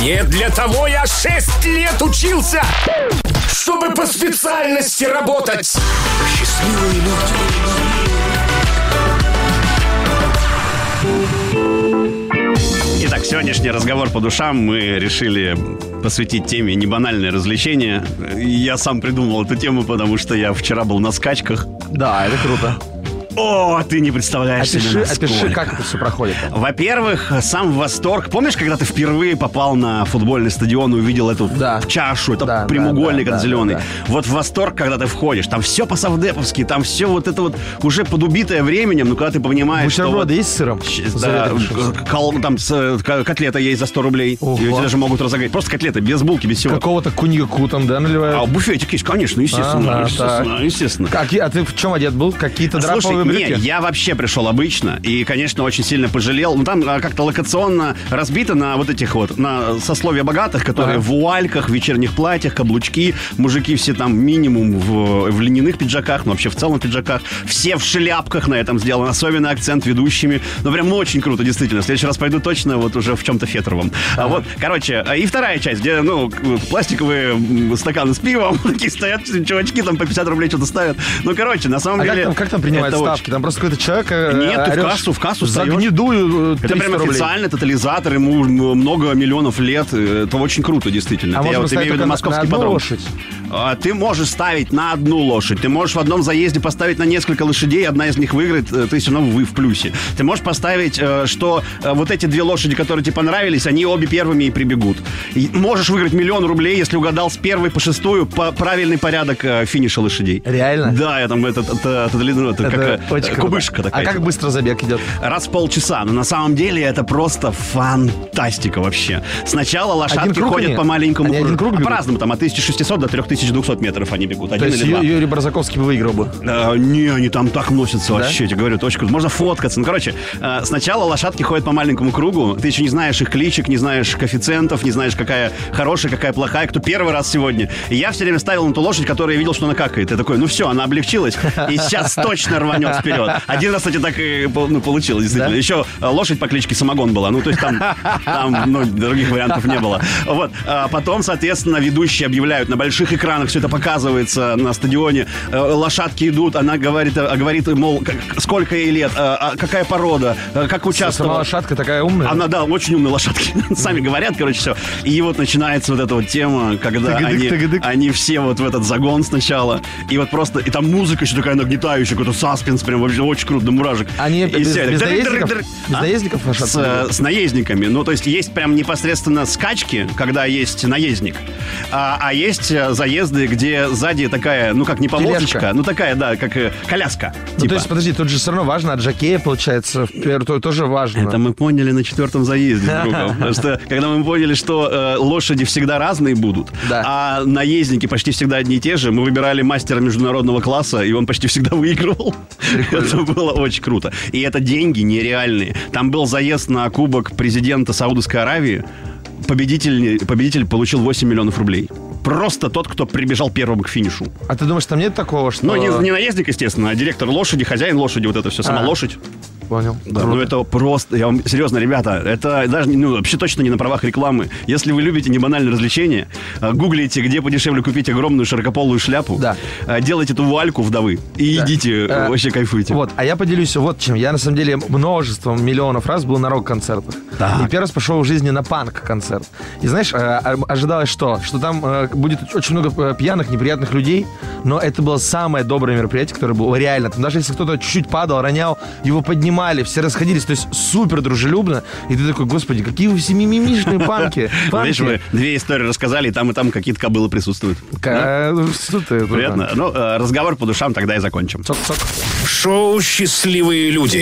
Не для того я шесть лет учился, чтобы по специальности работать. Счастливые люди. Итак, сегодняшний разговор по душам мы решили посвятить теме небанальное развлечение. Я сам придумал эту тему, потому что я вчера был на скачках. Да, это круто. О, ты не представляешь опиши, себе Опиши, как это все проходит. Во-первых, сам восторг. Помнишь, когда ты впервые попал на футбольный стадион и увидел эту да. чашу, это да, прямоугольник да, да, зеленый? Да, да. Вот восторг, когда ты входишь. Там все по-савдеповски, там все вот это вот уже подубитое временем, но когда ты понимаешь, Бутерброды что... есть с сыром? Да, кол, там с, котлета есть за 100 рублей. Ого. И даже могут разогреть. Просто котлета, без булки, без всего. Какого-то коньяку там, да, наливают? А буфетик есть, конечно, естественно. Ага, естественно, естественно. Как, а ты в чем одет был? Какие-то драповые брюки? Не, я вообще пришел обычно и, конечно, очень сильно пожалел. Ну, там а, как-то локационно разбито на вот этих вот, на сословия богатых, которые ага. в вуальках, вечерних платьях, каблучки, мужики все там минимум в, в льняных пиджаках, но вообще в целом пиджаках, все в шляпках на этом сделан, особенно акцент ведущими. Ну, прям очень круто, действительно. В следующий раз пойду точно вот уже в чем-то фетровом. Ага. А вот, короче, и вторая часть, где, ну, пластиковые стаканы с пивом, такие стоят чувачки, там по 50 рублей что-то ставят. Ну, короче, на самом а деле... Как там, как там принимают ставки? Там просто какой-то человек э, Нет, ты в кассу, в кассу За гнедую Это прям рублей. официально тотализатор, ему много миллионов лет. Это очень круто, действительно. А Я вот имею в виду московский лошадь. А, ты можешь ставить на одну лошадь. Ты можешь в одном заезде поставить на несколько лошадей, одна из них выиграет, э, ты все равно вы в плюсе. Ты можешь поставить, э, что вот эти две лошади, которые тебе понравились, они обе первыми и прибегут. И можешь выиграть миллион рублей, если угадал с первой по шестую по правильный порядок финиша лошадей. Реально? Да, я там это, это, это, это, это, это как очень кубышка такая. А как быстро забег идет? Раз в полчаса. Но на самом деле это просто фантастика вообще. Сначала лошадки ходят они? по маленькому они кругу. Круг а по-разному. Там от 1600 до 3200 метров они бегут. То есть два. Юрий Барзаковский бы выиграл бы? А, не, они там так носятся да? вообще. Я тебе говорю, круто. Можно фоткаться. Ну, короче, а, сначала лошадки ходят по маленькому кругу. Ты еще не знаешь их кличек, не знаешь коэффициентов, не знаешь, какая хорошая, какая плохая, кто первый раз сегодня. И я все время ставил на ту лошадь, которая видел, что она какает. Я такой, ну все, она облегчилась. И сейчас точно рванет вперед. Один раз, кстати, так и ну, получилось, действительно. Да? Еще э, лошадь по кличке Самогон была. Ну, то есть там, там ну, других вариантов не было. Вот. А потом, соответственно, ведущие объявляют на больших экранах, все это показывается на стадионе. Э, лошадки идут, она говорит, э, говорит мол, сколько ей лет, а какая порода, как участвовала. Сама лошадка такая умная? Она, да, очень умная лошадки. Сами говорят, короче, все. И вот начинается вот эта вот тема, когда они, они все вот в этот загон сначала. И вот просто, и там музыка еще такая нагнетающая, какой-то саспенс, прям вообще очень круто, до мурашек. Они без, без наездников? Без а? наездников с, с наездниками. Ну, то есть есть прям непосредственно скачки, когда есть наездник, а, а есть э, заезды, где сзади такая, ну как не повозочка, ну такая, да, как э, коляска. Ну, типа. то есть, подожди, тут же все равно важно, от жакея, получается, то, тоже важно. Это мы поняли на четвертом заезде. Потому что, когда мы поняли, что э, лошади всегда разные будут, а наездники почти всегда одни и те же, мы выбирали мастера международного класса, и он почти всегда выигрывал. Это было очень круто. И это деньги нереальные. Там был заезд на кубок президента Саудовской Аравии. Победитель, победитель получил 8 миллионов рублей просто тот, кто прибежал первым к финишу. А ты думаешь, там нет такого, что... Ну, не, не наездник, естественно, а директор лошади, хозяин лошади, вот это все, сама а. лошадь понял. Да, ну это просто, я вам серьезно, ребята, это даже ну, вообще точно не на правах рекламы. Если вы любите небанальные развлечения, э, гуглите, где подешевле купить огромную широкополую шляпу, да. Э, делайте эту вуальку вдовы и да. идите, а, вообще кайфуйте. Вот, а я поделюсь вот чем. Я на самом деле множеством миллионов раз был на рок-концертах. И первый раз пошел в жизни на панк-концерт. И знаешь, ожидалось что? Что там будет очень много пьяных, неприятных людей, но это было самое доброе мероприятие, которое было реально. Там даже если кто-то чуть-чуть падал, ронял, его поднимали все расходились, то есть супер дружелюбно. И ты такой, господи, какие вы все мимимишные панки. Видишь, мы две истории рассказали, и там, и там какие-то кобылы присутствуют. Приятно. Ну, э, разговор по душам тогда и закончим. Шоу «Счастливые люди».